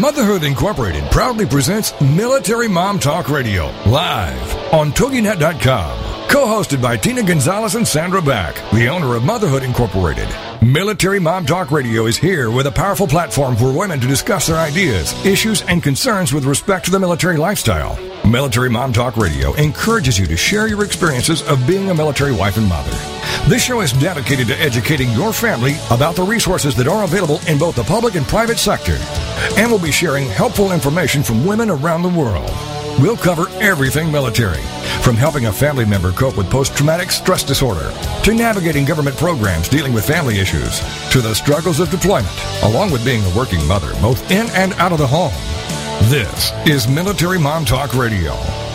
Motherhood Incorporated proudly presents Military Mom Talk Radio live on TogiNet.com. Co-hosted by Tina Gonzalez and Sandra Beck, the owner of Motherhood Incorporated. Military Mom Talk Radio is here with a powerful platform for women to discuss their ideas, issues, and concerns with respect to the military lifestyle. Military Mom Talk Radio encourages you to share your experiences of being a military wife and mother. This show is dedicated to educating your family about the resources that are available in both the public and private sector. And we'll be sharing helpful information from women around the world. We'll cover everything military, from helping a family member cope with post traumatic stress disorder, to navigating government programs dealing with family issues, to the struggles of deployment, along with being a working mother, both in and out of the home. This is Military Mom Talk Radio.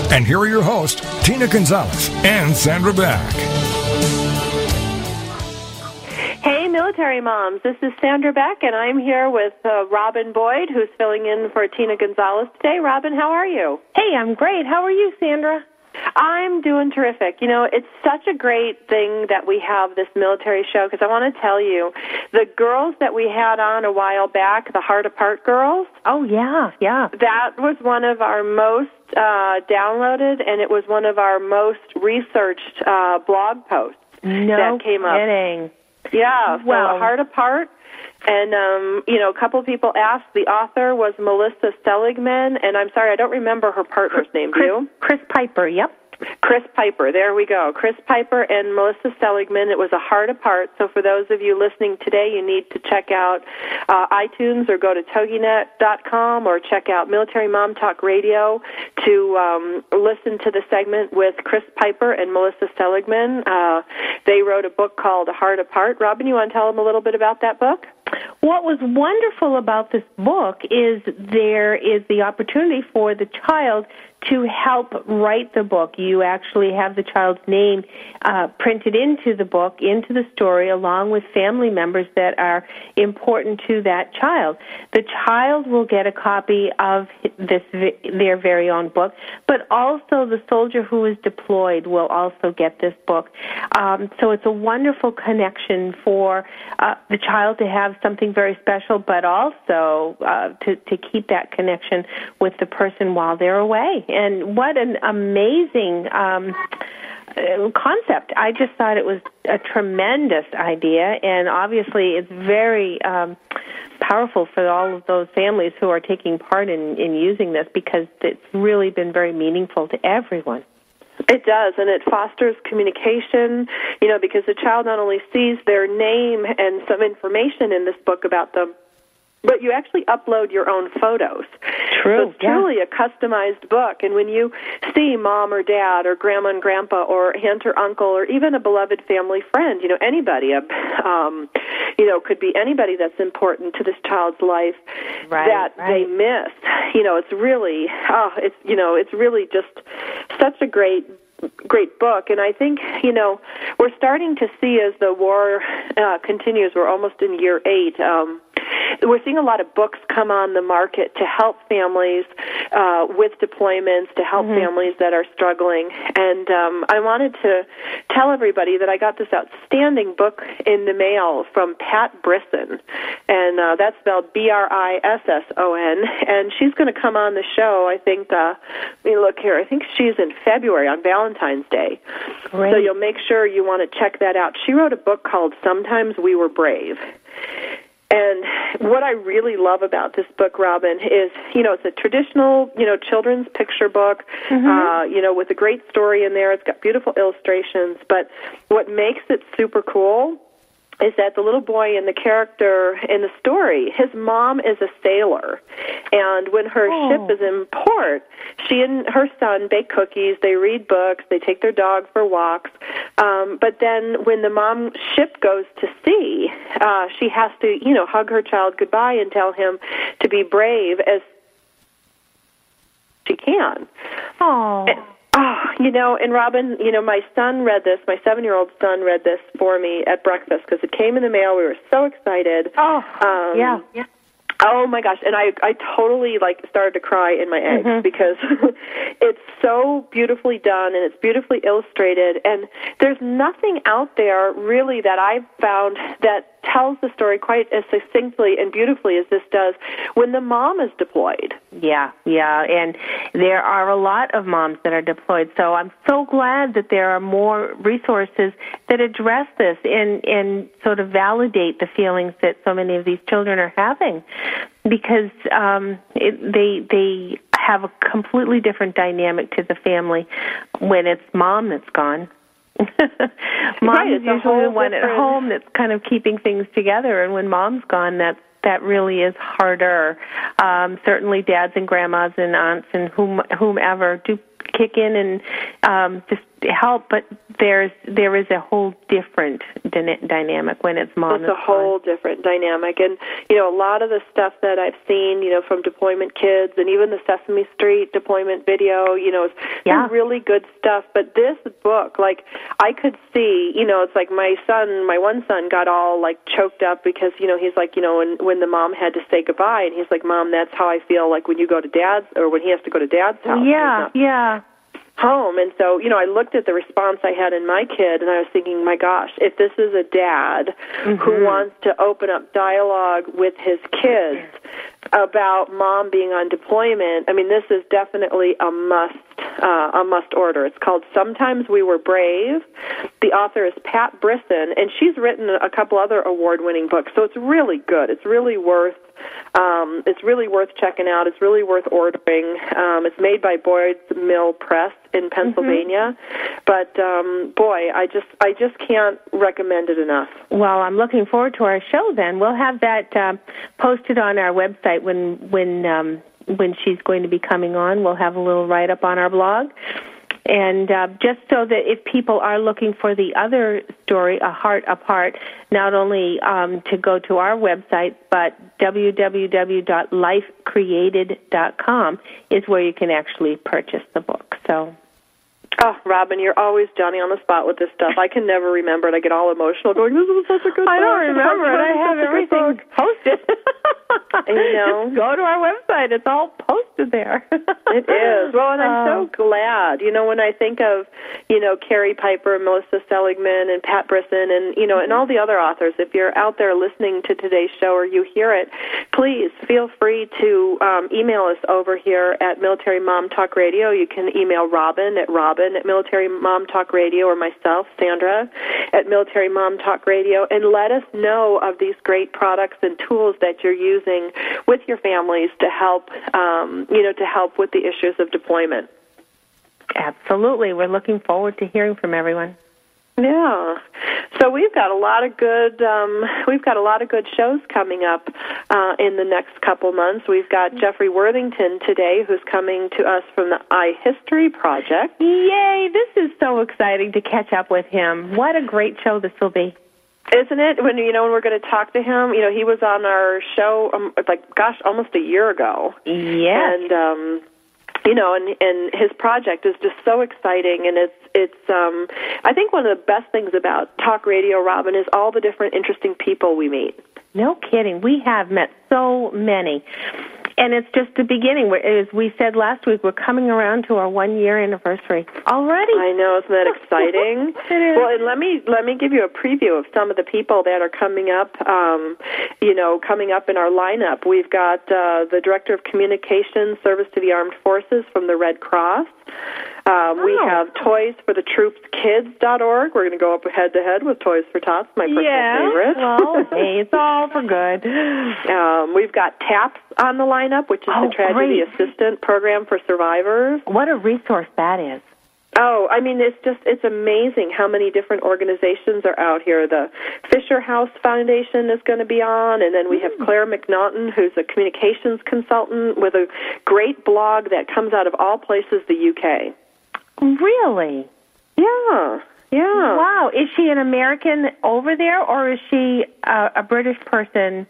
And here are your hosts, Tina Gonzalez and Sandra Beck. Military moms. This is Sandra Beck, and I'm here with uh, Robin Boyd, who's filling in for Tina Gonzalez today. Robin, how are you? Hey, I'm great. How are you, Sandra? I'm doing terrific. You know, it's such a great thing that we have this military show because I want to tell you the girls that we had on a while back, the Heart Apart girls. Oh, yeah, yeah. That was one of our most uh, downloaded, and it was one of our most researched uh, blog posts No that came up. kidding. Yeah, so Wow. heart apart. And um, you know, a couple of people asked. The author was Melissa Seligman, and I'm sorry, I don't remember her partner's name. Do Chris, you? Chris Piper, yep. Chris Piper. There we go. Chris Piper and Melissa Seligman. It was a heart apart. So for those of you listening today, you need to check out uh, iTunes or go to toginet.com or check out Military Mom Talk Radio to um, listen to the segment with Chris Piper and Melissa Seligman. Uh, they wrote a book called A Heart Apart. Robin, you want to tell them a little bit about that book? What was wonderful about this book is there is the opportunity for the child to help write the book. You actually have the child's name uh, printed into the book, into the story, along with family members that are important to that child. The child will get a copy of this their very own book, but also the soldier who is deployed will also get this book. Um, so it's a wonderful connection for uh, the child to have something very special, but also uh, to to keep that connection with the person while they're away. And what an amazing. Um, uh, concept. I just thought it was a tremendous idea, and obviously it's very um, powerful for all of those families who are taking part in, in using this because it's really been very meaningful to everyone. It does, and it fosters communication, you know, because the child not only sees their name and some information in this book about them, but you actually upload your own photos. True, So it's yeah. truly a customized book. And when you see mom or dad or grandma and grandpa or aunt or uncle or even a beloved family friend, you know, anybody, a, um, you know, could be anybody that's important to this child's life Right, that they right. miss. You know, it's really, oh, it's, you know, it's really just such a great great book and i think you know we're starting to see as the war uh, continues we're almost in year eight um, we're seeing a lot of books come on the market to help families uh, with deployments, to help families that are struggling. And um, I wanted to tell everybody that I got this outstanding book in the mail from Pat Brisson, and uh, that's spelled B-R-I-S-S-O-N. And she's going to come on the show. I think. Uh, let me look here. I think she's in February on Valentine's Day. Great. So you'll make sure you want to check that out. She wrote a book called Sometimes We Were Brave. And what I really love about this book, Robin, is you know it's a traditional you know children's picture book, uh, you know with a great story in there. It's got beautiful illustrations, but what makes it super cool is that the little boy and the character in the story, his mom is a sailor, and when her Oh. ship is in port, she and her son bake cookies, they read books, they take their dog for walks. Um, but then when the mom ship goes to sea, uh, she has to, you know, hug her child goodbye and tell him to be brave as she can. Oh, Oh, you know, and Robin, you know, my son read this. My seven-year-old son read this for me at breakfast because it came in the mail. We were so excited. Oh, um, yeah, yeah. Oh my gosh, and I I totally like started to cry in my eggs mm-hmm. because it's so beautifully done and it's beautifully illustrated and there's nothing out there really that I've found that tells the story quite as succinctly and beautifully as this does when the mom is deployed. Yeah, yeah, and there are a lot of moms that are deployed. So I'm so glad that there are more resources that address this and and sort of validate the feelings that so many of these children are having, because um, it, they they have a completely different dynamic to the family when it's mom that's gone mom right, is usually the one different... at home that's kind of keeping things together, and when mom's gone, that that really is harder. Um, certainly, dads and grandmas and aunts and whom, whomever do kick in and um, just help, but there's there is a whole different dynamic when it's mom. It's a whole different dynamic, and you know a lot of the stuff that I've seen, you know, from deployment kids and even the Sesame Street deployment video, you know, it's yeah. really good stuff. But this book, like I could see, you know, it's like my son, my one son, got all like choked up because you know he's like, you know, when when the mom had to say goodbye, and he's like, Mom, that's how I feel like when you go to dad's or when he has to go to dad's house. Yeah, yeah home. And so, you know, I looked at the response I had in my kid and I was thinking, my gosh, if this is a dad mm-hmm. who wants to open up dialogue with his kids about mom being on deployment, I mean, this is definitely a must uh, a must order. It's called Sometimes We Were Brave. The author is Pat Brisson, and she's written a couple other award winning books. So it's really good. It's really worth um, it's really worth checking out. It's really worth ordering. Um, it's made by Boyd's Mill Press in Pennsylvania, mm-hmm. but um, boy, I just I just can't recommend it enough. Well, I'm looking forward to our show. Then we'll have that uh, posted on our website when when um, when she's going to be coming on. We'll have a little write up on our blog. And uh, just so that if people are looking for the other story, A Heart Apart, not only um, to go to our website, but www.lifecreated.com is where you can actually purchase the book. So Oh, Robin, you're always Johnny on the spot with this stuff. I can never remember it. I get all emotional going, this was such a good I don't remember it. I have everything posted. you know. Just go to our website. It's all posted there. it is. Well, and I'm so um, glad. You know, when I think of, you know, Carrie Piper, Melissa Seligman, and Pat Brisson, and, you know, and all the other authors, if you're out there listening to today's show or you hear it, please feel free to um, email us over here at Military Mom Talk Radio. You can email Robin at Robin Robin at Military Mom Talk Radio or myself, Sandra, at Military Mom Talk Radio, and let us know of these great products and tools that you're using with your families to help, um, you know, to help with the issues of deployment. Absolutely. We're looking forward to hearing from everyone. Yeah. So we've got a lot of good um, we've got a lot of good shows coming up uh, in the next couple months. We've got Jeffrey Worthington today, who's coming to us from the iHistory Project. Yay! This is so exciting to catch up with him. What a great show this will be. Isn't it? When you know when we're going to talk to him, you know he was on our show um, like gosh, almost a year ago. Yes. And um you know, and and his project is just so exciting, and it's it's um, I think one of the best things about talk radio, Robin, is all the different interesting people we meet. No kidding, we have met so many, and it's just the beginning. As we said last week, we're coming around to our one year anniversary already. I know, isn't that exciting? it is. Well, and let me let me give you a preview of some of the people that are coming up. Um, you know, coming up in our lineup, we've got uh, the director of communications, service to the armed forces from the Red Cross. Um, oh. We have Toys for the Troops Kids.org. We're going to go up head to head with Toys for Tots, my personal yeah, favorite. well, hey, it's all for good. Um, we've got TAPS on the lineup, which is oh, the Tragedy great. Assistance Program for Survivors. What a resource that is. Oh, I mean, it's just it's amazing how many different organizations are out here. The Fisher House Foundation is going to be on, and then we have Mm. Claire McNaughton, who's a communications consultant with a great blog that comes out of all places, the UK. Really? Yeah, yeah. Wow. Is she an American over there, or is she a, a British person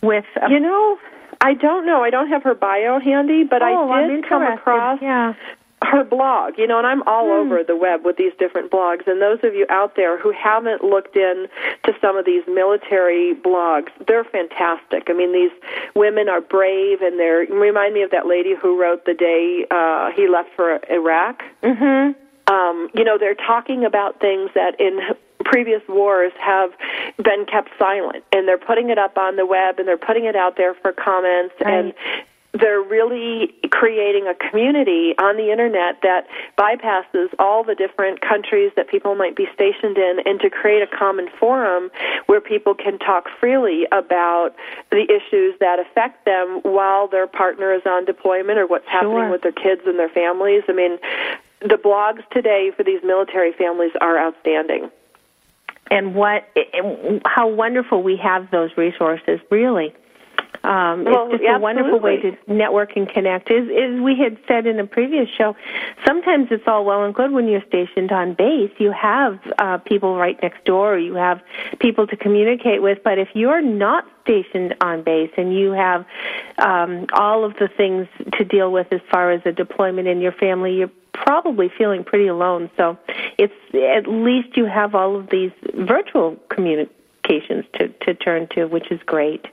with a You know, I don't know. I don't have her bio handy, but oh, I did come across Yeah. her blog, you know, and I'm all mm. over the web with these different blogs. And those of you out there who haven't looked in to some of these military blogs, they're fantastic. I mean, these women are brave, and they're remind me of that lady who wrote the day uh, he left for Iraq. Mm-hmm. Um, you know, they're talking about things that in previous wars have been kept silent and they're putting it up on the web and they're putting it out there for comments right. and they're really creating a community on the internet that bypasses all the different countries that people might be stationed in and to create a common forum where people can talk freely about the issues that affect them while their partner is on deployment or what's happening sure. with their kids and their families. I mean, the blogs today for these military families are outstanding. And what how wonderful we have those resources, really. Um, well, it's just absolutely. a wonderful way to network and connect. As, as we had said in a previous show, sometimes it's all well and good when you're stationed on base. You have uh, people right next door, you have people to communicate with. But if you're not stationed on base and you have um, all of the things to deal with as far as a deployment in your family, you're probably feeling pretty alone. So it's at least you have all of these virtual communications to, to turn to, which is great.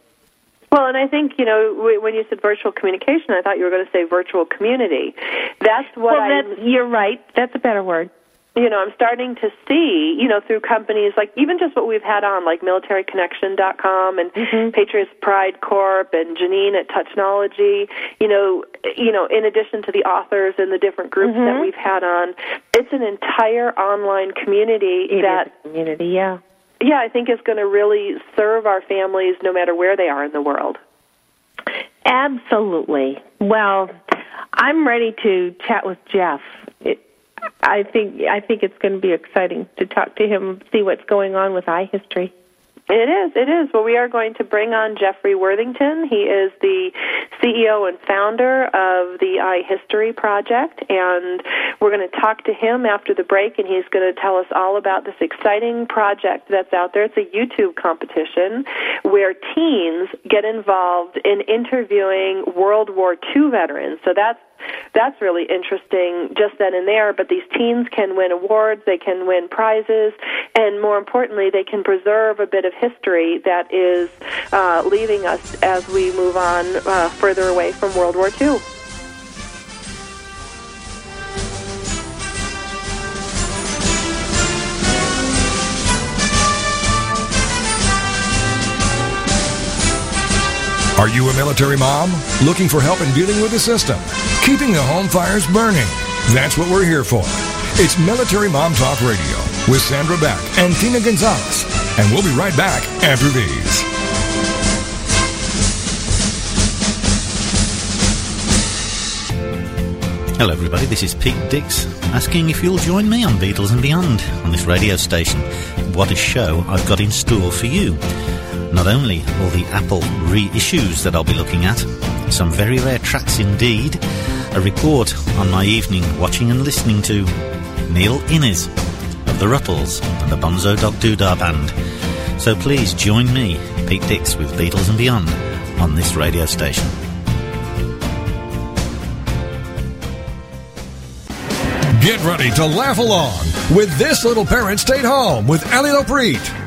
Well, and I think you know when you said virtual communication, I thought you were going to say virtual community. That's what well, That's, you're right. That's a better word. You know, I'm starting to see, you know, through companies like even just what we've had on, like MilitaryConnection.com and mm-hmm. Patriots Pride Corp and Janine at Touchnology. You know, you know, in addition to the authors and the different groups mm-hmm. that we've had on, it's an entire online community it that community, yeah yeah, I think is going to really serve our families no matter where they are in the world. Absolutely. Well, I'm ready to chat with Jeff. It, I think I think it's going to be exciting to talk to him, see what's going on with iHistory. It is. It is. Well, we are going to bring on Jeffrey Worthington. He is the CEO and founder of the iHistory Project, and we're going to talk to him after the break, and he's going to tell us all about this exciting project that's out there. It's a YouTube competition where teens get involved in interviewing World War II veterans. So that's that's really interesting just then and there. But these teens can win awards, they can win prizes, and more importantly, they can preserve a bit of history that is uh, leaving us as we move on uh, further away from World War II. Are you a military mom? Looking for help in dealing with the system? Keeping the home fires burning? That's what we're here for. It's Military Mom Talk Radio with Sandra Beck and Tina Gonzalez. And we'll be right back after these. Hello, everybody. This is Pete Dix asking if you'll join me on Beatles and Beyond on this radio station. What a show I've got in store for you. Not only all the Apple reissues that I'll be looking at, some very rare tracks indeed, a report on my evening watching and listening to Neil Innes of the Rutles and the Bonzo Dog Doodah Band. So please join me, Pete Dix, with Beatles and Beyond on this radio station. Get ready to laugh along with This Little Parent Stayed Home with Ellie Lopreet.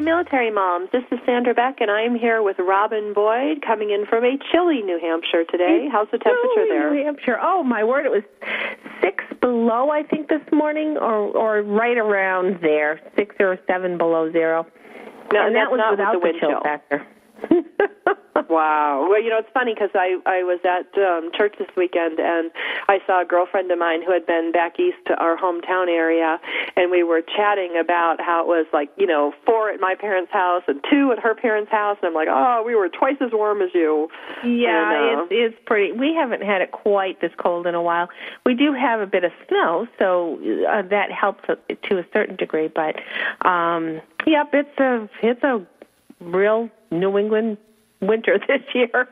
Hey, military moms. This is Sandra Beck, and I am here with Robin Boyd, coming in from a chilly New Hampshire today. How's the temperature there? New Hampshire. Oh my word! It was six below, I think, this morning, or or right around there, six or seven below zero. No, and that was without with the wind chill. factor. Wow. Well, you know, it's funny because I I was at um, church this weekend and I saw a girlfriend of mine who had been back east to our hometown area, and we were chatting about how it was like you know four at my parents' house and two at her parents' house, and I'm like, oh, we were twice as warm as you. Yeah, And, uh, it's it's pretty. We haven't had it quite this cold in a while. We do have a bit of snow, so uh, that helps to a certain degree. But um, yep, it's a it's a real New England winter this year.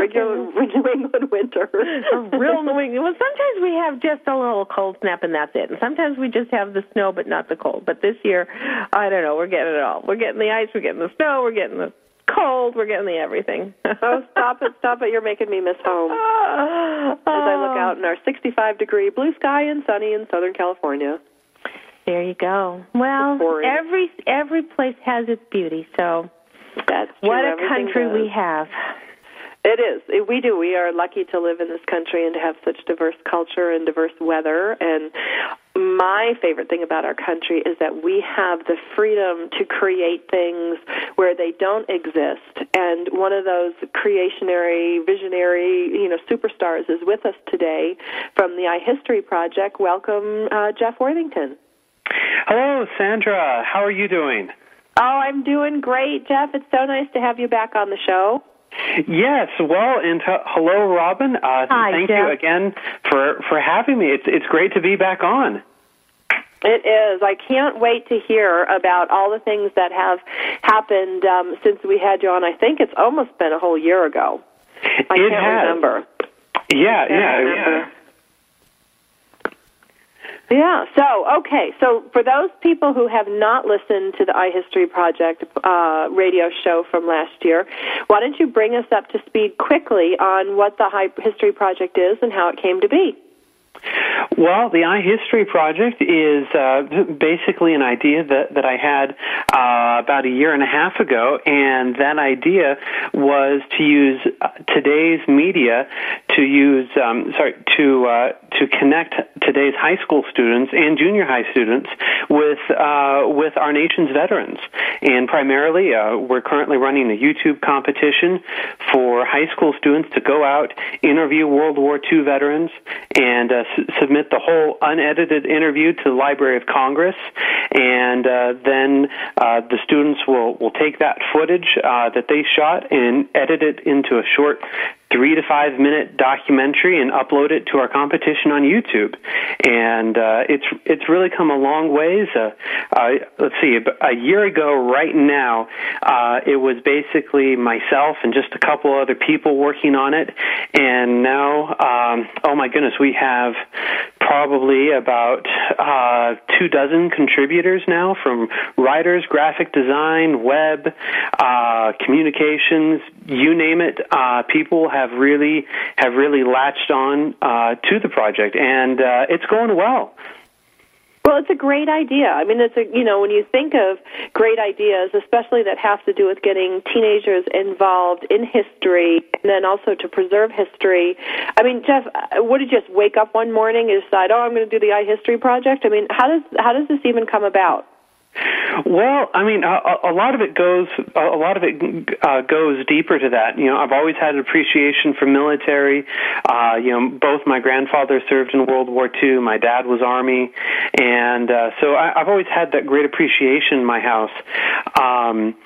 Regular New England winter. a real New England. Well, sometimes we have just a little cold snap and that's it. And sometimes we just have the snow but not the cold. But this year, I don't know. We're getting it all. We're getting the ice. We're getting the snow. We're getting the cold. We're getting the everything. oh, stop it, stop it! You're making me miss home. Ah, As I look Oh. out in our 65 degree blue sky and sunny in Southern California. There you go. Well, every every place has its beauty. So That's true. what a Everything country does. we have. It is. We do. We are lucky to live in this country and to have such diverse culture and diverse weather. And my favorite thing about our country is that we have the freedom to create things where they don't exist. And one of those creationary, visionary, you know, superstars is with us today from the iHistory Project. Welcome, uh, Jeff Worthington. Hello, Sandra. How are you doing? Oh, I'm doing great, Jeff. It's so nice to have you back on the show. Yes, well, and h- hello, Robin. Uh, Hi, thank Jeff. you again for for having me. It's it's great to be back on. It is. I can't wait to hear about all the things that have happened um, since we had you on. I think it's almost been a whole year ago. I It can't has. remember. Yeah, Can't yeah, remember. Yeah. So, okay. So, for those people who have not listened to the iHistory Project uh, radio show from last year, why don't you bring us up to speed quickly on what the Hi- History Project is and how it came to be? Well, the iHistory project is uh, basically an idea that, that I had uh, about a year and a half ago, and that idea was to use uh, today's media to use um, sorry to uh, to connect today's high school students and junior high students with uh, with our nation's veterans, and primarily uh, we're currently running a YouTube competition for high school students to go out interview World War II veterans and submit the whole unedited interview to the Library of Congress, and uh, then uh, the students will will take that footage uh, that they shot and edit it into a short three to five minute documentary and upload it to our competition on YouTube. And uh, it's it's really come a long ways. Uh, uh, let's see, a year ago, right now, uh, it was basically myself and just a couple other people working on it. And now, um, oh my goodness, we have probably about uh, two dozen contributors now from writers, graphic design, web, uh, communications, you name it. Uh, people have really have really latched on uh, to the project, and uh, it's going well. Well, it's a great idea. I mean, it's a you know when you think of great ideas, especially that have to do with getting teenagers involved in history, and then also to preserve history. I mean, Jeff, uh, what you just wake up one morning and decide, oh, I'm going to do the iHistory project? I mean, how does how does this even come about? Well, I mean, a, a lot of it goes a lot of it uh, goes deeper to that. You know, I've always had an appreciation for military. Uh, you know, both my grandfather served in World War II. My dad was Army, and uh, so I, I've always had that great appreciation in my house. Um,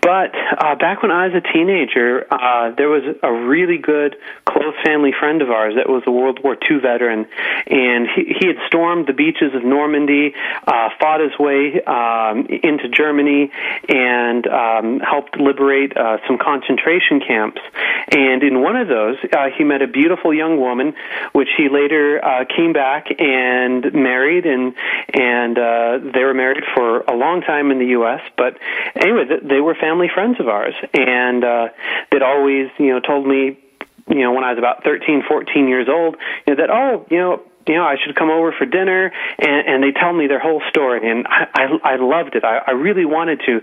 but uh, back when I was a teenager, uh, there was a really good close family friend of ours that was a World War II veteran, and he, he had stormed the beaches of Normandy, uh, fought his way. Uh, um, into Germany and um, helped liberate uh, some concentration camps. And in one of those, uh, he met a beautiful young woman, which he later uh, came back and married, and and uh, they were married for a long time in the U.S. But anyway, they were family friends of ours, and uh, they'd always, you know, told me you know, when I was about 13, 14 years old, you know, that, oh, you know, you know, I should come over for dinner, and, and they tell me their whole story, and I, I, I loved it. I, I really wanted to,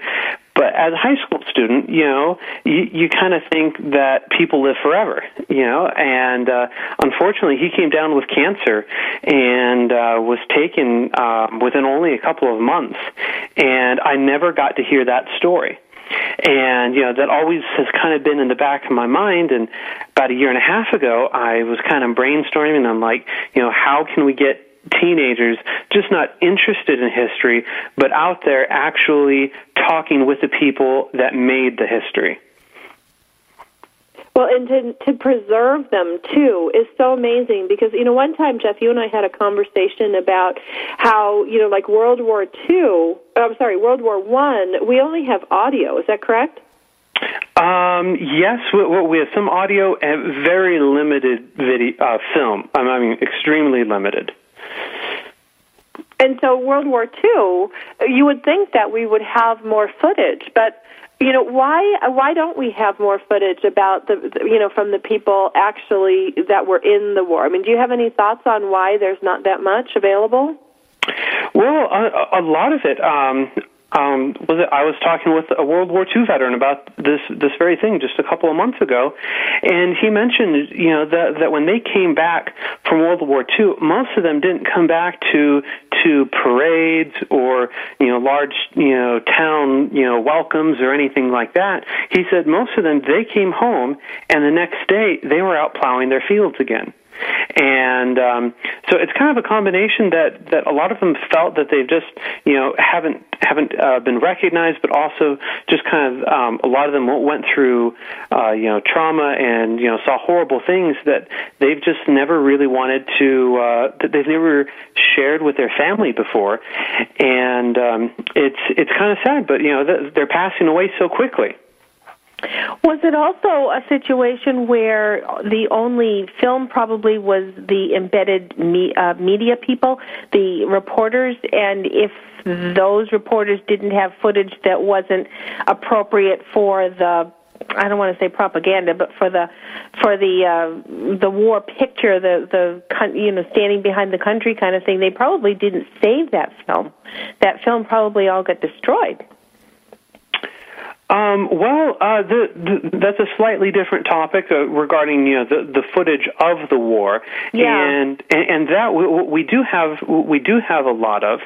but as a high school student, you know, you, you kind of think that people live forever, you know, and uh, unfortunately, he came down with cancer and uh, was taken um, within only a couple of months, and I never got to hear that story and you know that always has kind of been in the back of my mind. And about a year and a half ago i was kind of brainstorming i'm like you know how can we get teenagers just not interested in history but out there actually talking with the people that made the history well, and to to preserve them too is so amazing because you know one time Jeff, you and I had a conversation about how you know like World War Two. I'm sorry, World War One. We only have audio. Is that correct? Um, yes, we, we have some audio and very limited video uh, film. I mean, extremely limited. And so, World War II, you would think that we would have more footage, but you know why why don't we have more footage about the you know from the people actually that were in the war? I mean do you have any thoughts on why there's not that much available? Well a, a lot of it um um, was it, I was talking with a World War II veteran about this this very thing just a couple of months ago, and he mentioned you know that that when they came back from World War II, most of them didn't come back to to parades or you know large you know town you know welcomes or anything like that. He said most of them they came home and the next day they were out plowing their fields again and um, so it's kind of a combination that that a lot of them felt that they've just you know haven't haven't uh, been recognized, but also just kind of um, a lot of them went through uh, you know trauma and you know saw horrible things that they've just never really wanted to uh, that they've never shared with their family before, and um, it's it's kind of sad, but you know they're passing away so quickly. Was it also a situation where the only film probably was the embedded me, uh, media people, the reporters, and if those reporters didn't have footage that wasn't appropriate for the I don't want to say propaganda, but for the for the uh, the war picture, the the you know standing behind the country kind of thing, they probably didn't save that film. That film probably all got destroyed. Um, well, uh, the, the, that's a slightly different topic uh, regarding you know the, the footage of the war, yeah. and, and and that we, we do have we do have a lot of,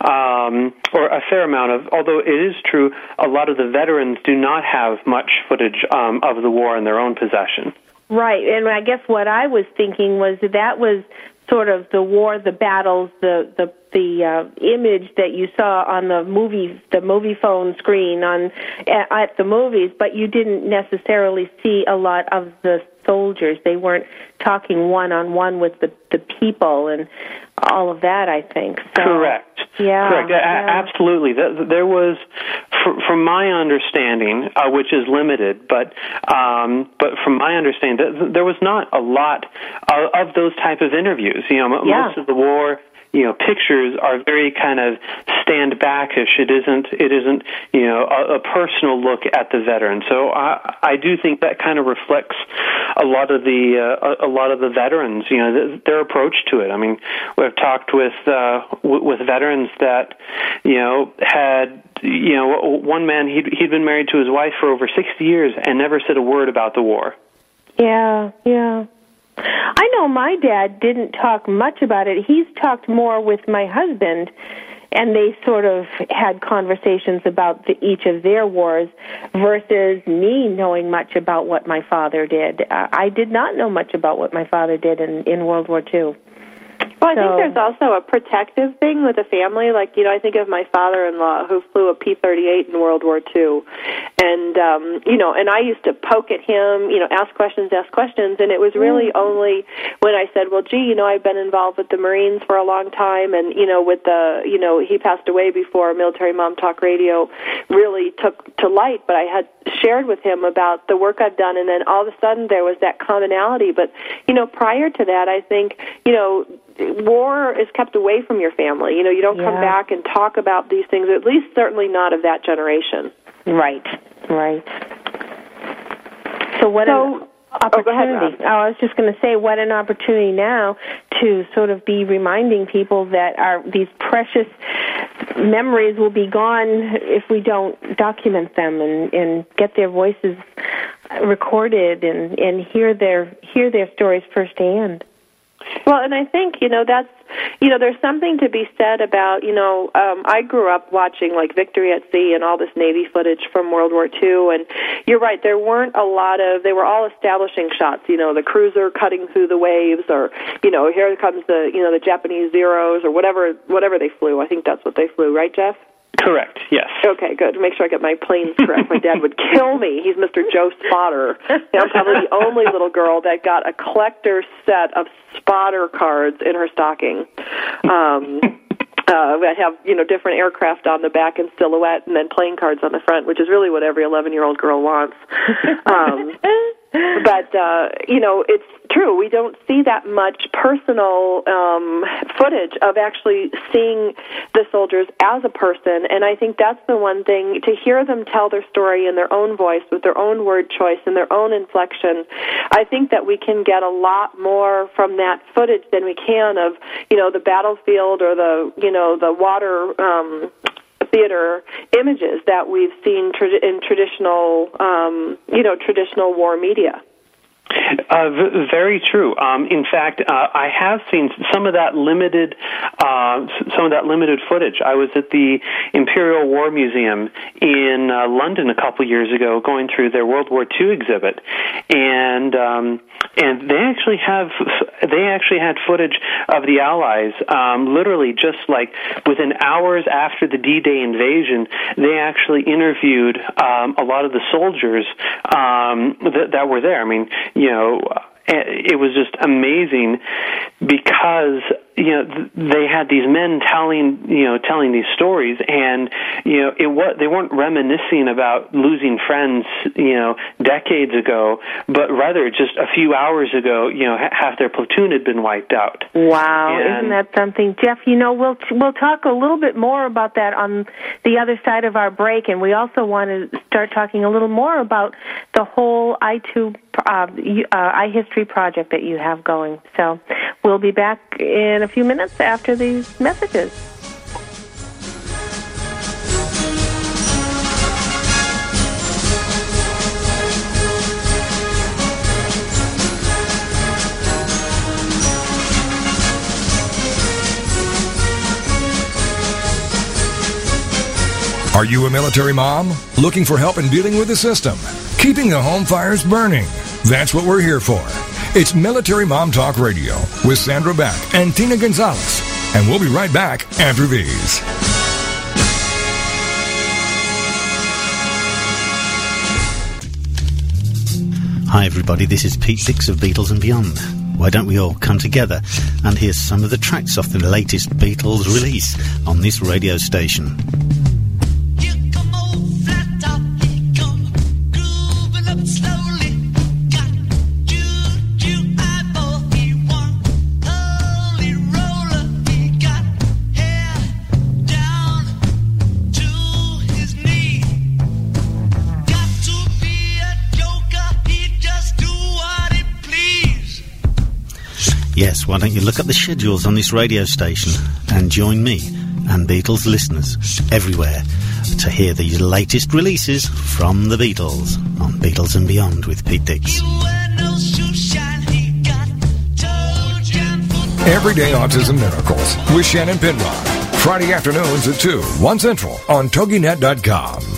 um, or a fair amount of. Although it is true, a lot of the veterans do not have much footage um, of the war in their own possession. Right, and I guess what I was thinking was that, that was sort of the war, the battles, the the the uh, image that you saw on the movie the movie phone screen on at, at the movies, but you didn't necessarily see a lot of the soldiers. They weren't talking one on one with the the people and all of that. I think so, correct. Yeah, correct. Yeah. absolutely. There was, from my understanding, uh, which is limited, but um, but from my understanding, there was not a lot of, of those type of interviews. You know, yeah. most of the war you know pictures are very kind of stand backish it isn't it isn't you know a, a personal look at the veteran so i i do think that kind of reflects a lot of the uh, a, lot of the veterans you know th- their approach to it. I mean we've talked with uh w- with veterans that you know had you know one man he'd he'd been married to his wife for over 60 years and never said a word about the war. Yeah yeah. I know my dad didn't talk much about it. He's talked more with my husband, and they sort of had conversations about the, each of their wars versus me knowing much about what my father did. Uh, I did not know much about what my father did in, in World War II. Well, I so, think there's also a protective thing with a family. Like, you know, I think of my father-in-law who flew a P-38 in World War II, and um, you know, and I used to poke at him, you know, ask questions, ask questions, and it was really only when I said, "Well, gee, you know, I've been involved with the Marines for a long time, and you know, with the, you know, he passed away before Military Mom Talk Radio really took to light, but I had shared with him about the work I've done, and then all of a sudden there was that commonality. But you know, prior to that, I think you know war is kept away from your family. You know, you don't yeah. come back and talk about these things. At least, certainly not of that generation. Right. Right. So what? So, an oh, opportunity. Oh, ahead, I was just going to say, what an opportunity now to sort of be reminding people that our these precious memories will be gone if we don't document them and, and get their voices recorded and, and hear their hear their stories firsthand. Well, and I think you know that's you know there's something to be said about you know um, I grew up watching like Victory at Sea and all this Navy footage from World War II, and you're right there weren't a lot of they were all establishing shots. You know the cruiser cutting through the waves, or you know here comes the you know the Japanese Zeros or whatever whatever they flew. I think that's what they flew, right, Jeff? Correct. Yes. Okay, good. Make sure I get my planes correct. my dad would kill me. He's Mr. Joe Spotter. And I'm probably the only little girl that got a collector set of spotter cards in her stocking. Um, uh, I have you know different aircraft on the back in silhouette, and then playing cards on the front, which is really what every 11 year old girl wants. Um, but uh, you know, it's true. We don't see that much personal um, footage of actually seeing the soldiers as a person, and I think that's the one thing to hear them tell their story in their own voice, with their own word choice and their own inflection. I think that we can get a lot more from that footage than we can of you know the battlefield or the you know the water um, theater images that we've seen tra- in traditional, um, you know, traditional war media. Uh, v- very true. Um, in fact, uh, I have seen some of that limited, uh, some of that limited footage. I was at the Imperial War Museum in uh, London a couple years ago, going through their World War II exhibit, and um, and they actually have they actually had footage of the Allies. Um, literally, just like within hours after the D-Day invasion, they actually interviewed um, a lot of the soldiers um, that, that were there. I mean you know, eh, it was just amazing because you know they had these men telling you know telling these stories and you know it what they weren't reminiscing about losing friends you know decades ago but rather just a few hours ago you know half their platoon had been wiped out. Wow. And, isn't that something jeff? You know we'll we'll talk a little bit more about that on the other side of our break and we also want to start talking a little more about the whole i2 uh, uh, iHistory project that you have going. So we'll be back in a few minutes after these messages. Are you a military mom? Looking for help in dealing with the system? Keeping the home fires burning? That's what we're here for. It's Military Mom Talk Radio with Sandra Beck and Tina Gonzalez. And we'll be right back after these. Hi, everybody. This is Pete Dix of Beatles and Beyond. Why don't we all come together and hear some of the tracks off the latest Beatles release on this radio station? Yes, why don't you look at the schedules on this radio station and join me and Beatles listeners everywhere to hear the latest releases from the Beatles on Beatles and Beyond with Pete Dix. Everyday Autism Miracles with Shannon Penrod. Friday afternoons at 2, 1 Central on TogiNet.com.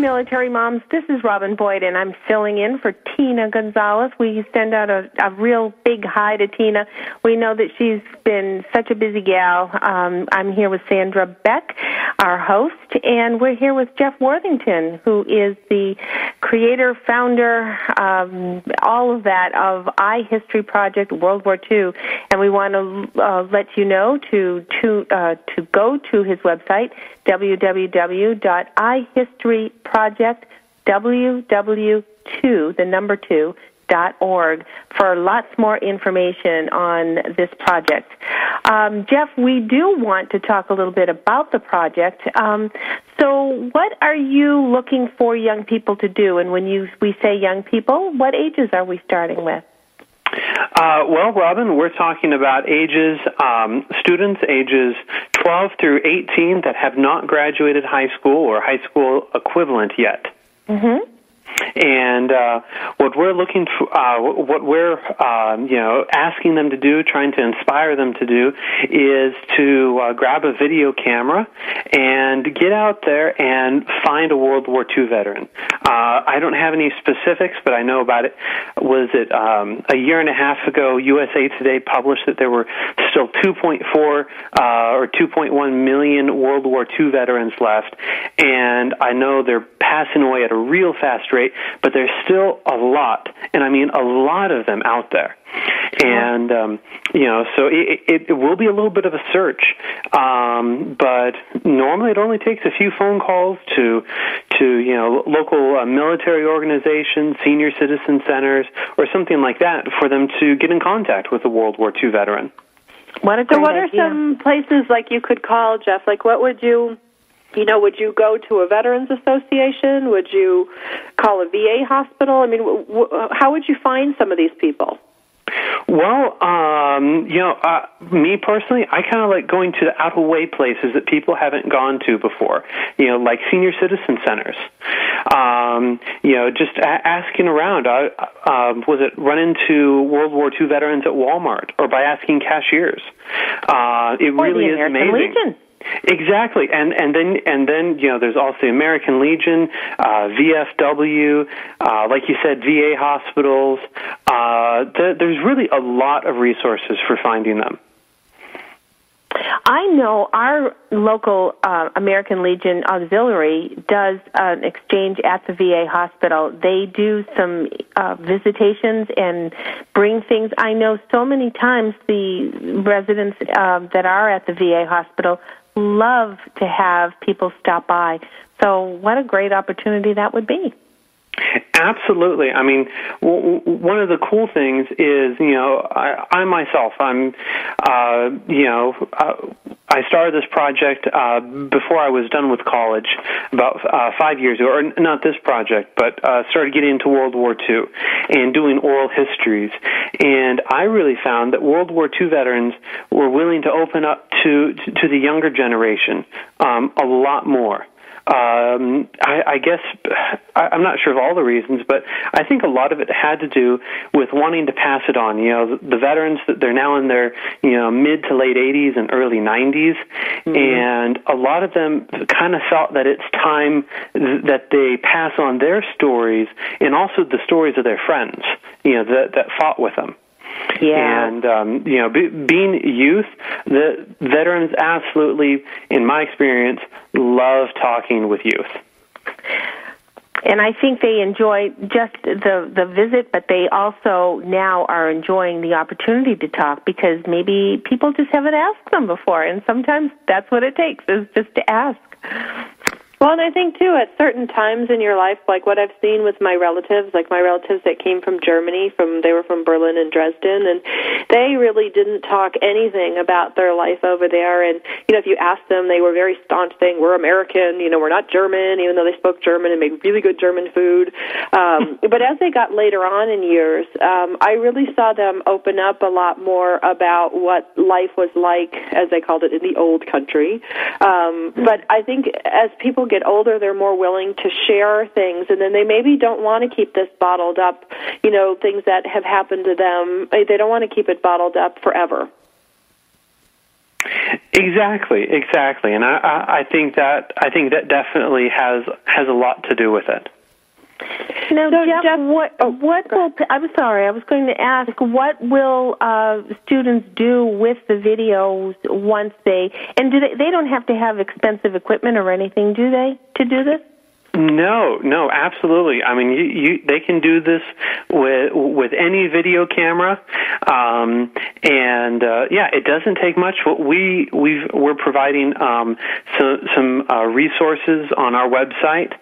Military moms, this is Robin Boyd, and I'm filling in for Tina Gonzalez. We send out a, a real big hi to Tina. We know that she's been such a busy gal. Um, I'm here with Sandra Beck, our host, and we're here with Jeff Worthington, who is the creator, founder, um, all of that of iHistory Project World War II. And we want to uh, let you know to to uh, to go to his website www.ihistoryproject ww2 the number 2 dot org for lots more information on this project. Um, Jeff, we do want to talk a little bit about the project. Um, so, what are you looking for young people to do? And when you we say young people, what ages are we starting with? Uh, well, Robin, we're talking about ages, um, students ages 12 through 18 that have not graduated high school or high school equivalent yet. Mm-hmm. And uh, what we're looking for, uh, what we're um, you know asking them to do, trying to inspire them to do, is to uh, grab a video camera and get out there and find a World War II veteran. Uh, I don't have any specifics, but I know about it. Was it um, a year and a half ago? USA Today published that there were still 2.4 uh, or 2.1 million World War II veterans left, and I know they're passing away at a real fast rate, but there's still a lot, and I mean a lot of them out there. And um, you know, so it, it, it will be a little bit of a search, um, but normally it only takes a few phone calls to to you know local uh, military organizations, senior citizen centers, or something like that for them to get in contact with a World War II veteran. What So, what are some places like you could call, Jeff? Like, what would you, you know, would you go to a veterans association? Would you call a VA hospital? I mean, w- w- how would you find some of these people? Well, um, you know, uh, me personally, I kind of like going to the out of way places that people haven't gone to before. You know, like senior citizen centers. Um, you know, just a- asking around. Uh, um, was it run into World War II veterans at Walmart or by asking cashiers? Uh, it Or really the is amazing. Legion. Exactly, and and then and then you know there's also the American Legion, uh, VFW, uh, like you said, VA hospitals. Uh, th- there's really a lot of resources for finding them. I know our local uh, American Legion Auxiliary does an exchange at the VA hospital. They do some uh, visitations and bring things. I know so many times the residents uh, that are at the VA hospital love to have people stop by. So, what a great opportunity that would be. Absolutely. I mean, w- w- one of the cool things is, you know, I, I myself, I'm, uh, you know, uh, I started this project uh, before I was done with college, about uh, five years ago, or not this project, but uh, started getting into World War II and doing oral histories. And I really found that World War II veterans were willing to open up to to, to the younger generation um, a lot more. Um, I, I guess I, I'm not sure of all the reasons, but I think a lot of it had to do with wanting to pass it on. You know, the, the veterans that they're now in their you know mid to late 80s and early 90s, mm-hmm. and a lot of them kind of felt that it's time th- that they pass on their stories and also the stories of their friends. You know, that that fought with them. Yeah. And um, you know, be, being youth, the veterans absolutely, in my experience, love talking with youth. And I think they enjoy just the the visit, but they also now are enjoying the opportunity to talk because maybe people just haven't asked them before, and sometimes that's what it takes is just to ask. Well, and I think too, at certain times in your life, like what I've seen with my relatives, like my relatives that came from Germany, from they were from Berlin and Dresden, and they really didn't talk anything about their life over there. And you know, if you asked them, they were very staunch, saying we're American, you know, we're not German, even though they spoke German and made really good German food. Um, but as they got later on in years, um, I really saw them open up a lot more about what life was like, as they called it, in the old country. Um, but I think as people get older, they're more willing to share things, and then they maybe don't want to keep this bottled up. You know, things that have happened to them, they don't want to keep it bottled up forever. Exactly, exactly, and I, I, I think that I think that definitely has has a lot to do with it. Now, so Jeff, Jeff, what oh, what will I'm sorry, I was going to ask what will uh, students do with the videos once they and do they they don't have to have expensive equipment or anything, do they, to do this? No, no, absolutely. I mean, you, you, they can do this with with any video camera, um, and uh, yeah, it doesn't take much. We we we're providing um, some some uh, resources on our website,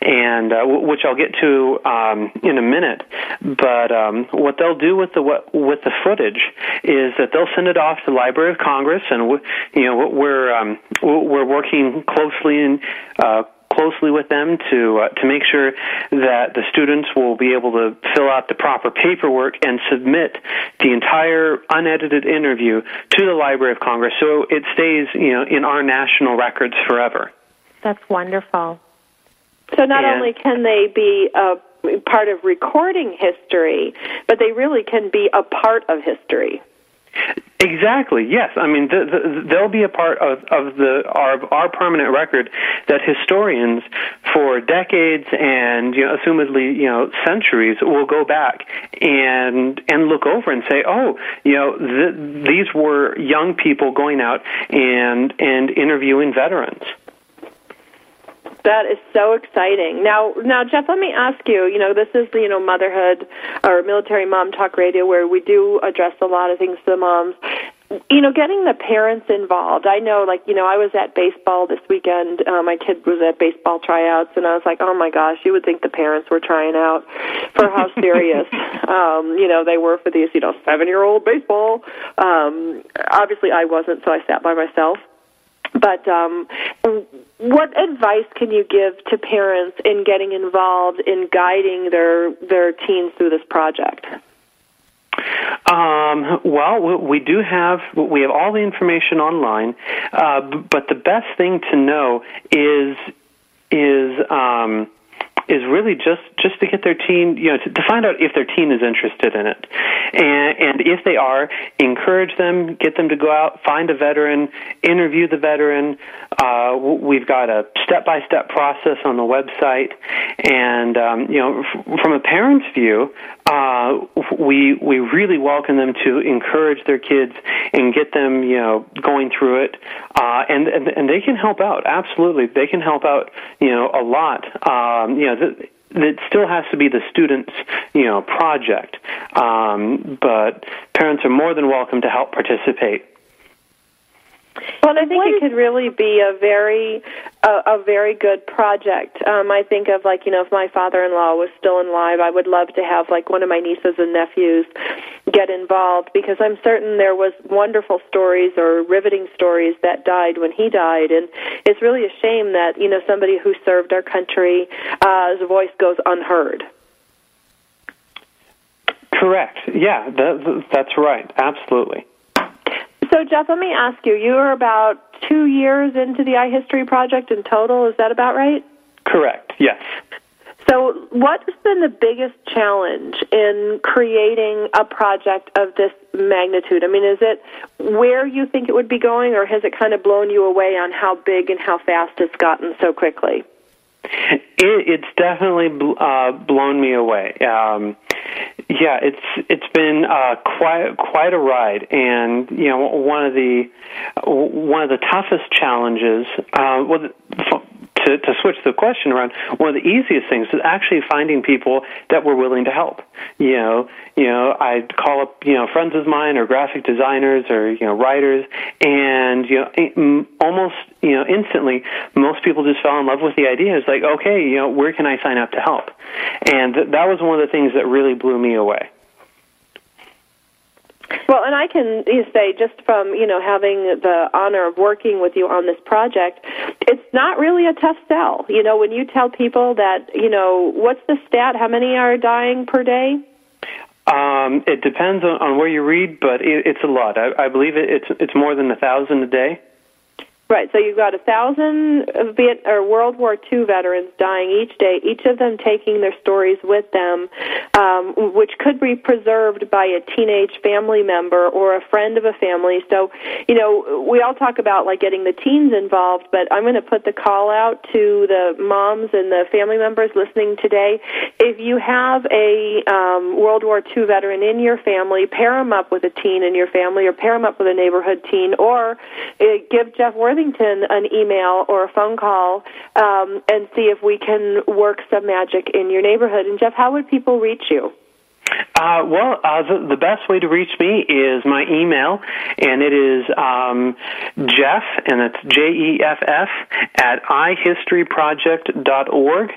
and uh, w- which I'll get to um, in a minute. But um, what they'll do with the with the footage is that they'll send it off to the Library of Congress, and you know we're um, we're working closely in uh, closely with them to uh, to make sure that the students will be able to fill out the proper paperwork and submit the entire unedited interview to the Library of Congress, so it stays you know in our national records forever. That's wonderful. So not and, only can they be a part of recording history, but they really can be a part of history. Exactly. Yes. I mean, the, the, they'll be a part of, of the our, our permanent record that historians, for decades and you know, assumedly you know centuries, will go back and and look over and say, oh, you know, th- these were young people going out and and interviewing veterans. That is so exciting. Now, now, Jeff, let me ask you. You know, this is the you know motherhood or military mom talk radio where we do address a lot of things to the moms. You know, getting the parents involved. I know, like you know, I was at baseball this weekend. Uh, my kid was at baseball tryouts, and I was like, oh my gosh, you would think the parents were trying out for how serious, um, you know, they were for these, you know, seven-year-old baseball. Um, obviously, I wasn't, so I sat by myself but um, what advice can you give to parents in getting involved in guiding their their teens through this project? Um, well, we do have we have all the information online, uh, but the best thing to know is is um, is really just just to get their teen, you know, to, to find out if their teen is interested in it, and, and if they are, encourage them, get them to go out, find a veteran, interview the veteran. Uh, we've got a step by step process on the website, and um, you know, f- from a parent's view, uh, we we really welcome them to encourage their kids and get them, you know, going through it, uh, and, and and they can help out. Absolutely, they can help out, you know, a lot. Um, you know know, that still has to be the student's, you know, project. Um, but parents are more than welcome to help participate. Well, I think it could really be a very, a, a very good project. Um, I think of like you know, if my father-in-law was still alive, I would love to have like one of my nieces and nephews get involved because I'm certain there was wonderful stories or riveting stories that died when he died, and it's really a shame that you know somebody who served our country, uh, his voice goes unheard. Correct. Yeah, that, that's right. Absolutely. So, Jeff, let me ask you. You are about two years into the iHistory project in total. Is that about right? Correct. Yes. So, what has been the biggest challenge in creating a project of this magnitude? I mean, is it where you think it would be going, or has it kind of blown you away on how big and how fast it's gotten so quickly? It, it's definitely uh, blown me away. Um, yeah, it's it's been uh, quite quite a ride, and you know one of the one of the toughest challenges. Uh, well, to, to switch the question around, one of the easiest things is actually finding people that were willing to help. You know, you know, I'd call up, you know, friends of mine or graphic designers or, you know, writers and, you know, almost, you know, instantly, most people just fell in love with the idea. It's like, okay, you know, where can I sign up to help? And th- that was one of the things that really blew me away. Well, and I can say just from you know having the honor of working with you on this project, it's not really a tough sell. You know, when you tell people that you know what's the stat, how many are dying per day? Um, it depends on, on where you read, but it, it's a lot. I, I believe it, it's it's more than a thousand a day. Right. So you've got a thousand Viet or World War II veterans dying each day, each of them taking their stories with them, um, which could be preserved by a teenage family member or a friend of a family. So, you know, we all talk about like getting the teens involved, but I'm going to put the call out to the moms and the family members listening today. If you have a um, World War II veteran in your family, pair them up with a teen in your family, or pair them up with a neighborhood teen, or uh, give Jeff Worthington Worthington an email or a phone call um, and see if we can work some magic in your neighborhood. And Jeff, how would people reach you? Uh, well, uh, the, the best way to reach me is my email, and it is um, Jeff, and it's J E F F at ihistoryproject.org.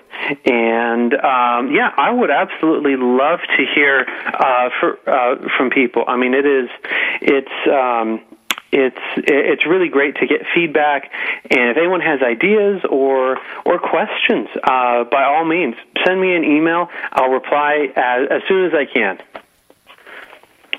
And um, yeah, I would absolutely love to hear uh, for, uh, from people. I mean, it is, it's. Um, it's it's really great to get feedback, and if anyone has ideas or or questions, uh, by all means, send me an email. I'll reply as, as soon as I can.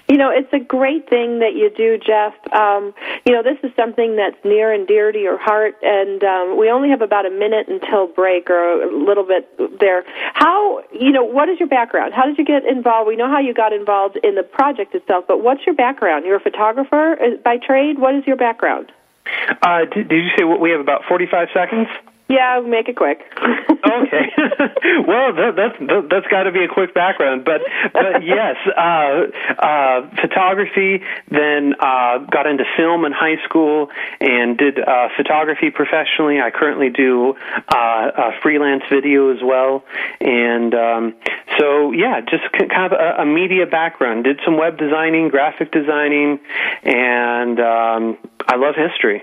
You know, it's a great thing that you do, Jeff. Um, you know, this is something that's near and dear to your heart, and um, we only have about a minute until break or a little bit there. How, you know, what is your background? How did you get involved? We know how you got involved in the project itself, but what's your background? You're a photographer uh, by trade. What is your background? Uh, did, did you say we have about 45 seconds? Yeah, make it quick. okay. well, that, that's that, that's got to be a quick background, but but yes, uh, uh, photography. Then uh, got into film in high school and did uh, photography professionally. I currently do uh, freelance video as well, and um, so yeah, just kind of a, a media background. Did some web designing, graphic designing, and um, I love history.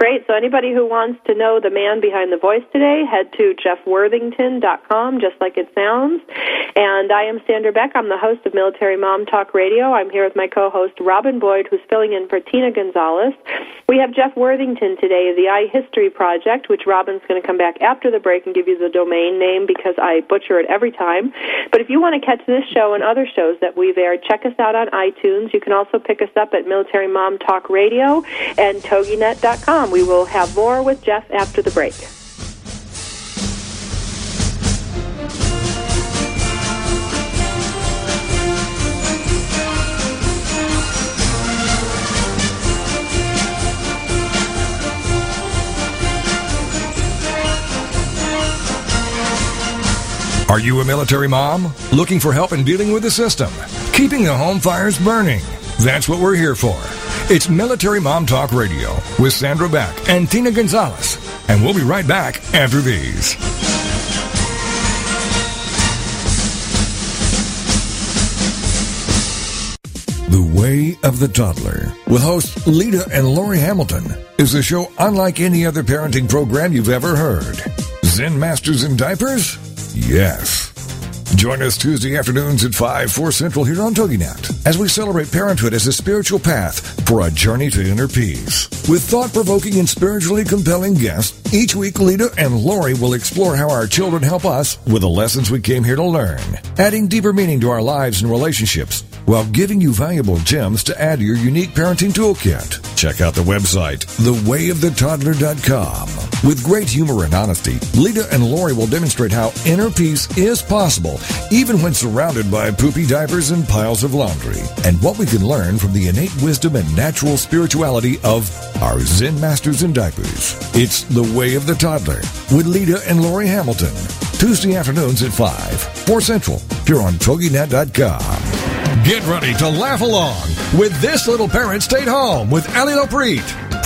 Great. So anybody who wants to know the man behind the voice today, head to jeffworthington.com, just like it sounds. And I am Sandra Beck. I'm the host of Military Mom Talk Radio. I'm here with my co-host Robin Boyd, who's filling in for Tina Gonzalez. We have Jeff Worthington today the iHistory Project, which Robin's going to come back after the break and give you the domain name because I butcher it every time. But if you want to catch this show and other shows that we've aired, check us out on iTunes. You can also pick us up at Military Mom Talk Radio and TogiNet.com. We will have more with Jeff after the break. Are you a military mom? Looking for help in dealing with the system? Keeping the home fires burning? That's what we're here for. It's Military Mom Talk Radio with Sandra Beck and Tina Gonzalez. And we'll be right back after these. The Way of the Toddler with hosts Lita and Lori Hamilton is a show unlike any other parenting program you've ever heard. Zen Masters in Diapers? Yes. Join us Tuesday afternoons at 5, 4 Central here on TogiNet as we celebrate parenthood as a spiritual path for a journey to inner peace. With thought-provoking and spiritually compelling guests, each week Lita and Lori will explore how our children help us with the lessons we came here to learn, adding deeper meaning to our lives and relationships while giving you valuable gems to add to your unique parenting toolkit. Check out the website, thewayofthetoddler.com. With great humor and honesty, Lita and Lori will demonstrate how inner peace is possible even when surrounded by poopy diapers and piles of laundry, and what we can learn from the innate wisdom and natural spirituality of our Zen masters in diapers. It's The Way of the Toddler with Lita and Lori Hamilton. Tuesday afternoons at 5, 4 Central, here on TogiNet.com. Get ready to laugh along with This Little Parent Stayed Home with Ali Lopreet.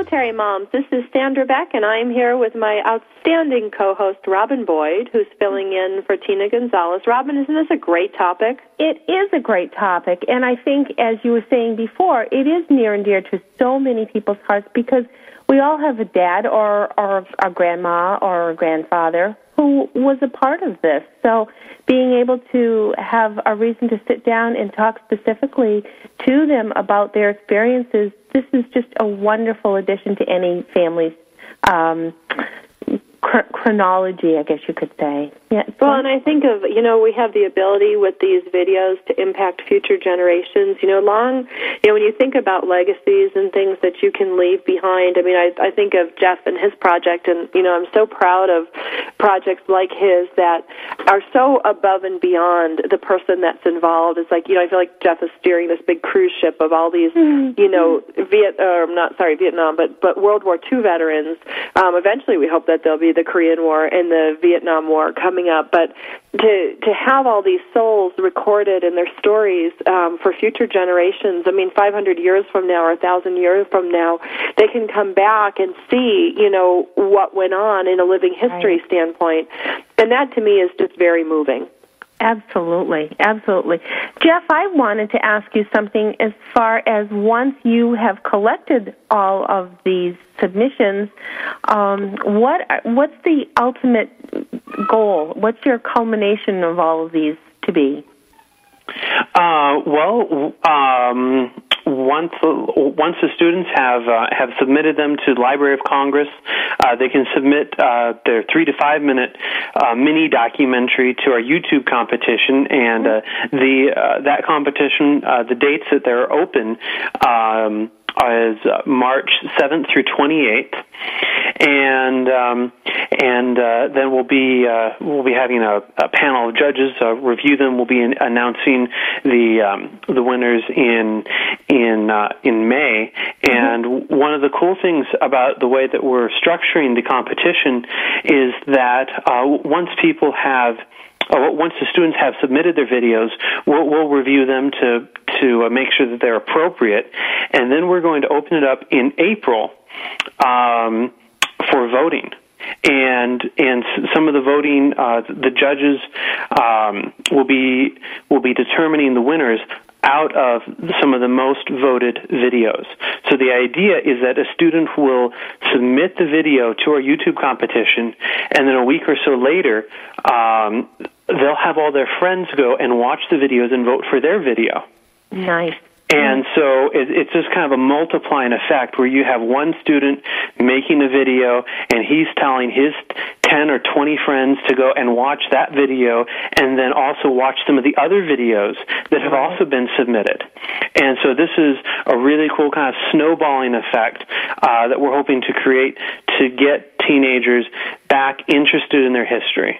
Military moms. This is Sandra Beck, and I'm here with my outstanding co host, Robin Boyd, who's filling in for Tina Gonzalez. Robin, isn't this a great topic? It is a great topic, and I think, as you were saying before, it is near and dear to so many people's hearts because we all have a dad or, or a grandma or a grandfather who was a part of this. So being able to have a reason to sit down and talk specifically to them about their experiences, this is just a wonderful addition to any family's um, chr- chronology, I guess you could say. Yeah. Well, and I think of, you know, we have the ability with these videos to impact future generations. You know, long, you know, when you think about legacies and things that you can leave behind, I mean, I, I think of Jeff and his project, and, you know, I'm so proud of projects like his that are so above and beyond the person that's involved. It's like, you know, I feel like Jeff is steering this big cruise ship of all these, you know, Viet, or not, sorry, Vietnam, but, but World War II veterans. Um, eventually, we hope that there'll be the Korean War and the Vietnam War coming up, but to to have all these souls recorded and their stories um, for future generations. I mean, 500 years from now or 1,000 years from now, they can come back and see, you know, what went on in a living history Right. standpoint, and that to me is just very moving. Absolutely, absolutely. Jeff, I wanted to ask you something as far as once you have collected all of these submissions, um, what what's the ultimate goal? What's your culmination of all of these to be? Uh, well, um, once once the students have uh, have submitted them to the Library of Congress, uh, they can submit uh, their three to five minute uh, mini documentary to our YouTube competition, and uh, the that competition, the dates that they're open. Um, is uh, March 7th through 28th, and um, and uh, then we'll be uh, we'll be having a, a panel of judges uh, review them. We'll be in, announcing the um, the winners in in uh, in May. And one of the cool things about the way that we're structuring the competition is that uh, once people have uh, once the students have submitted their videos, we'll, we'll review them to to uh, make sure that they're appropriate, and then we're going to open it up in April um, for voting. And and some of the voting, uh, the judges um, will be will be determining the winners out of some of the most voted videos. So the idea is that a student will submit the video to our YouTube competition, and then a week or so later, um, they'll have all their friends go and watch the videos and vote for their video. Nice. And so it's just kind of a multiplying effect where you have one student making a video and he's telling his 10 or 20 friends to go and watch that video and then also watch some of the other videos that have also been submitted. And so this is a really cool kind of snowballing effect uh, that we're hoping to create to get teenagers back interested in their history.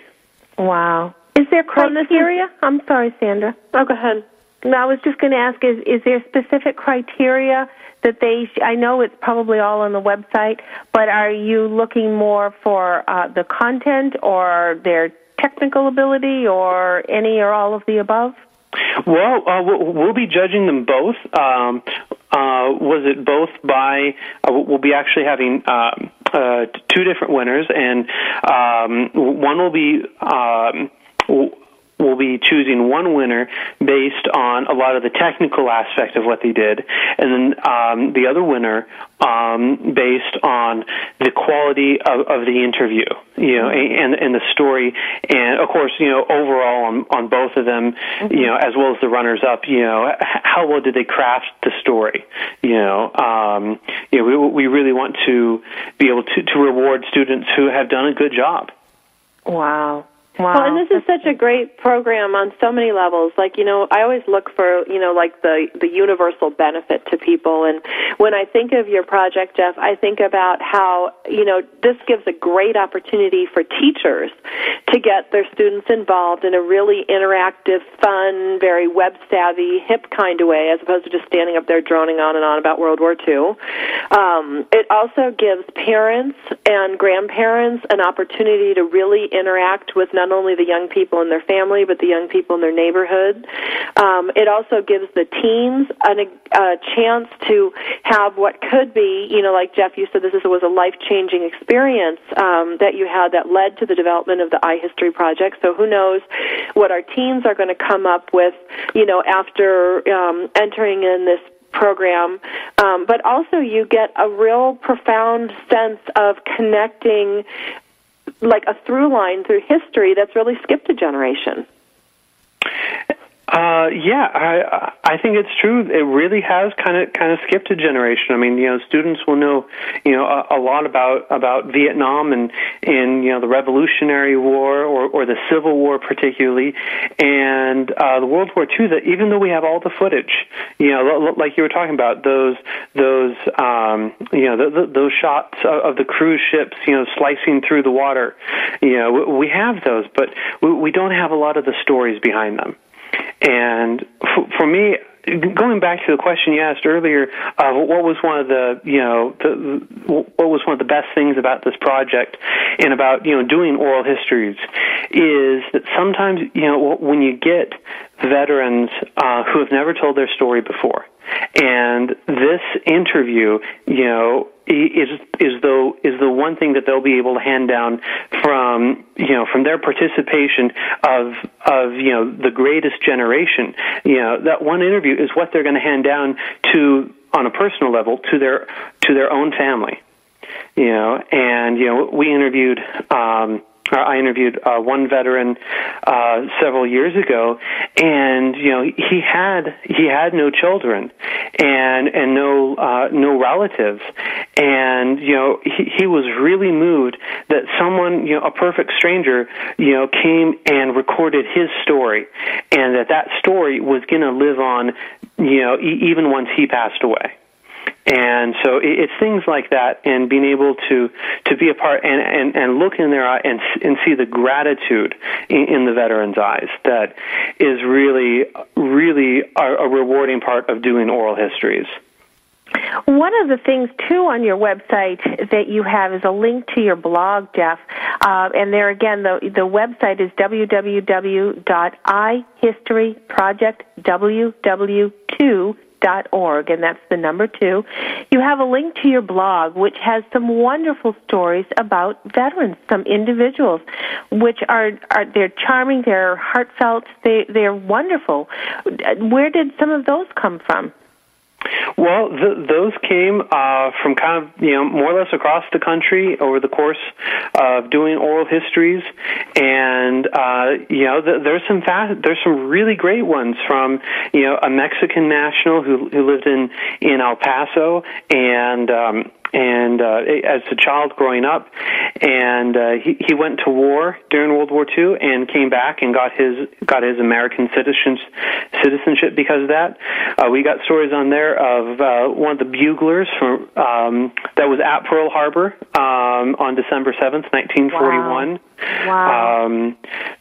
Wow. Is there criteria? I'm sorry, Sandra. Oh, go ahead. No, I was just going to ask: Is is there specific criteria that they? Sh- I know it's probably all on the website, but are you looking more for uh, the content or their technical ability, or any or all of the above? Well, uh, we'll we'll be judging them both. Um, uh, was it both by? Uh, we'll be actually having. Um, uh, two different winners, and um, one will be um, w- will be choosing one winner based on a lot of the technical aspect of what they did, and then um, the other winner um, based on the quality of, of the interview, you know, and and the story, and of course, you know, overall on on both of them, you know, as well as the runners up, you know, how well did they craft the story, you know, um, you know, we we really want to be able to to reward students who have done a good job. Wow. Wow. Well, and this is such a great program on so many levels. Like, you know, I always look for, you know, like the the universal benefit to people. And when I think of your project, Jeff, I think about how, you know, this gives a great opportunity for teachers to get their students involved in a really interactive, fun, very web savvy, hip kind of way, as opposed to just standing up there droning on and on about World War II. Um, it also gives parents and grandparents an opportunity to really interact with not only the young people in their family, but the young people in their neighborhood. Um, it also gives the teens an, a chance to have what could be, you know, like Jeff, you said this is, was a life changing experience um, that you had that led to the development of the iHistory Project. So who knows what our teens are going to come up with, you know, after um, entering in this program, um, but also you get a real profound sense of connecting like a through line through history that's really skipped a generation. Uh, yeah, I I think it's true. It really has kind of kind of skipped a generation. I mean, you know, students will know, you know, a, a lot about about Vietnam and and you know the Revolutionary War or or the Civil War particularly, and uh, the World War II. That even though we have all the footage, you know, like you were talking about those those um, you know the, the, those shots of, of the cruise ships, you know, slicing through the water, you know, we have those, but we, we don't have a lot of the stories behind them. And for, for me, going back to the question you asked earlier, uh, what was one of the you know the, what was one of the best things about this project and about you know doing oral histories is that sometimes you know when you get veterans uh, who have never told their story before, and this interview, you know, is is though is the one thing that they'll be able to hand down from you know from their participation of of you know the greatest generation. You know that one interview is what they're going to hand down to on a personal level to their to their own family. You know, and you know we interviewed. Um, I interviewed uh, one veteran uh, several years ago, and you know he had he had no children, and and no uh, no relatives, and you know he, he was really moved that someone you know a perfect stranger you know came and recorded his story, and that that story was going to live on you know e- even once he passed away and so it's things like that and being able to to be a part and and, and look in their eye and and see the gratitude in, in the veterans eyes that is really really a, a rewarding part of doing oral histories one of the things too on your website that you have is a link to your blog, Jeff. Uh, and there again, the the website is www.ihistoryprojectww2 org, and that's the number two. You have a link to your blog, which has some wonderful stories about veterans, some individuals, which are, are they're charming, they're heartfelt, they they're wonderful. Where did some of those come from? Well, th- those came uh, from kind of you know more or less across the country over the course of doing oral histories, and uh, you know th- there's some fa- there's some really great ones from you know a Mexican national who who lived in in El Paso and. Um, and uh, as a child growing up, and uh, he he went to war during World War II and came back and got his got his American citizenship citizenship because of that. Uh, we got stories on there of uh, one of the buglers from um, that was at Pearl Harbor um, on December seventh, nineteen forty one. Wow. Um,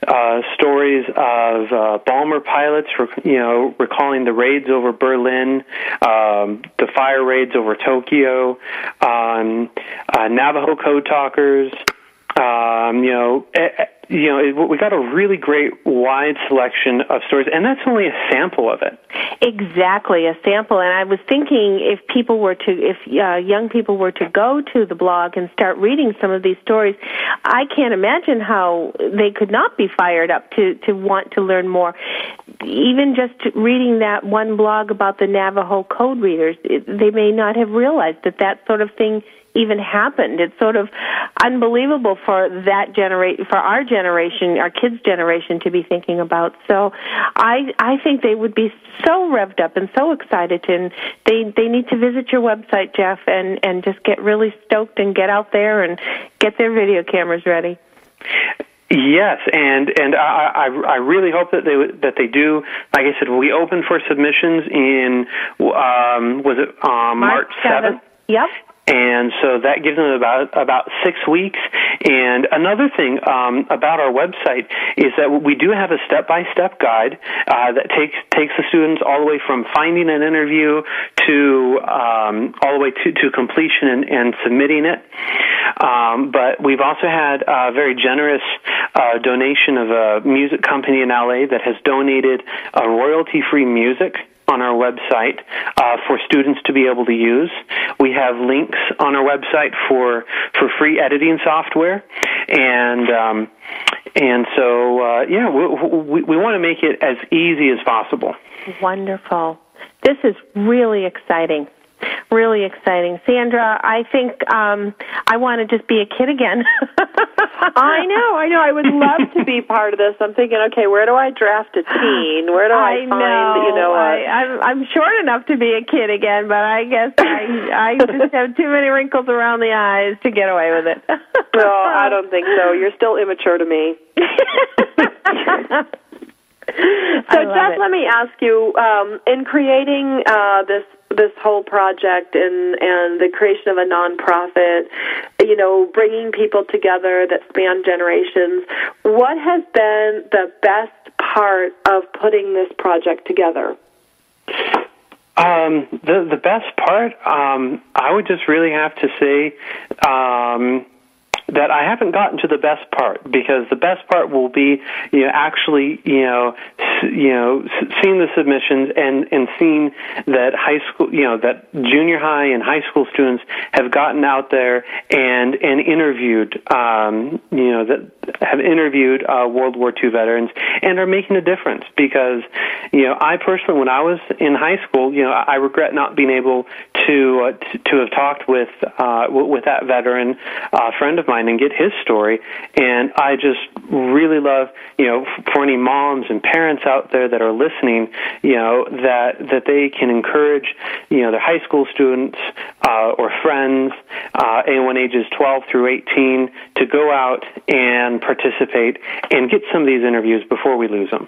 uh, stories of uh, bomber pilots, rec- you know, recalling the raids over Berlin, um, the fire raids over Tokyo, um, uh, Navajo code talkers. Um, you know, you know, we got a really great wide selection of stories, and that's only a sample of it. Exactly, a sample. And I was thinking if people were to, if uh, young people were to go to the blog and start reading some of these stories, I can't imagine how they could not be fired up to, to want to learn more. Even just reading that one blog about the Navajo code readers, it, they may not have realized that that sort of thing even happened. It's sort of unbelievable for that generation, for our generation, our kids' generation, to be thinking about. So, I I think they would be so revved up and so excited, and they they need to visit your website, Jeff, and and just get really stoked and get out there and get their video cameras ready. Yes, and and I I, I really hope that they that they do. Like I said, we opened for submissions in um, was it um, March seventh. Yep. And so that gives them about about six weeks. And another thing um, about our website is that we do have a step by step guide uh, that takes takes the students all the way from finding an interview to um, all the way to, to completion and, and submitting it. Um, but we've also had a very generous uh, donation of a music company in LA that has donated uh, royalty free music on our website uh, for students to be able to use. We have links on our website for for free editing software, and um, and so uh, yeah, we, we, we want to make it as easy as possible. Wonderful. This is really exciting. Really exciting. Sandra, I think um I want to just be a kid again. I know, I know. I would love to be part of this. I'm thinking, okay, where do I draft a teen? Where do I, find, know, you know, I, I'm I'm short enough to be a kid again, but I guess I I just have too many wrinkles around the eyes to get away with it. no, I don't think so. You're still immature to me. So, I Jeff, it. let me ask you: um, in creating uh, this this whole project and and the creation of a nonprofit, you know, bringing people together that span generations, what has been the best part of putting this project together? Um, the the best part, um, I would just really have to say um, that I haven't gotten to the best part because the best part will be you know actually you know you know seeing the submissions and and seeing that high school you know that junior high and high school students have gotten out there and and interviewed um, you know that have interviewed uh, World War II veterans and are making a difference. Because you know I personally when I was in high school you know I regret not being able to uh, to, to have talked with uh, with that veteran uh, friend of mine and get his story and I just really love you know for any moms and parents out there that are listening you know that that they can encourage you know their high school students uh, or friends uh, anyone ages 12 through 18 to go out and participate and get some of these interviews before we lose them.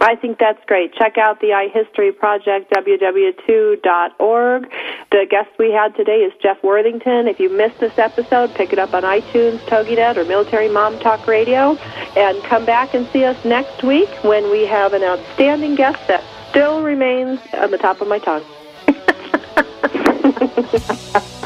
I think that's great. Check out the iHistory Project, www2.org. The guest we had today is Jeff Worthington. If you missed this episode, pick it up on iTunes, TogiNet, or Military Mom Talk Radio, and come back and see us next week when we have an outstanding guest that still remains on the top of my tongue.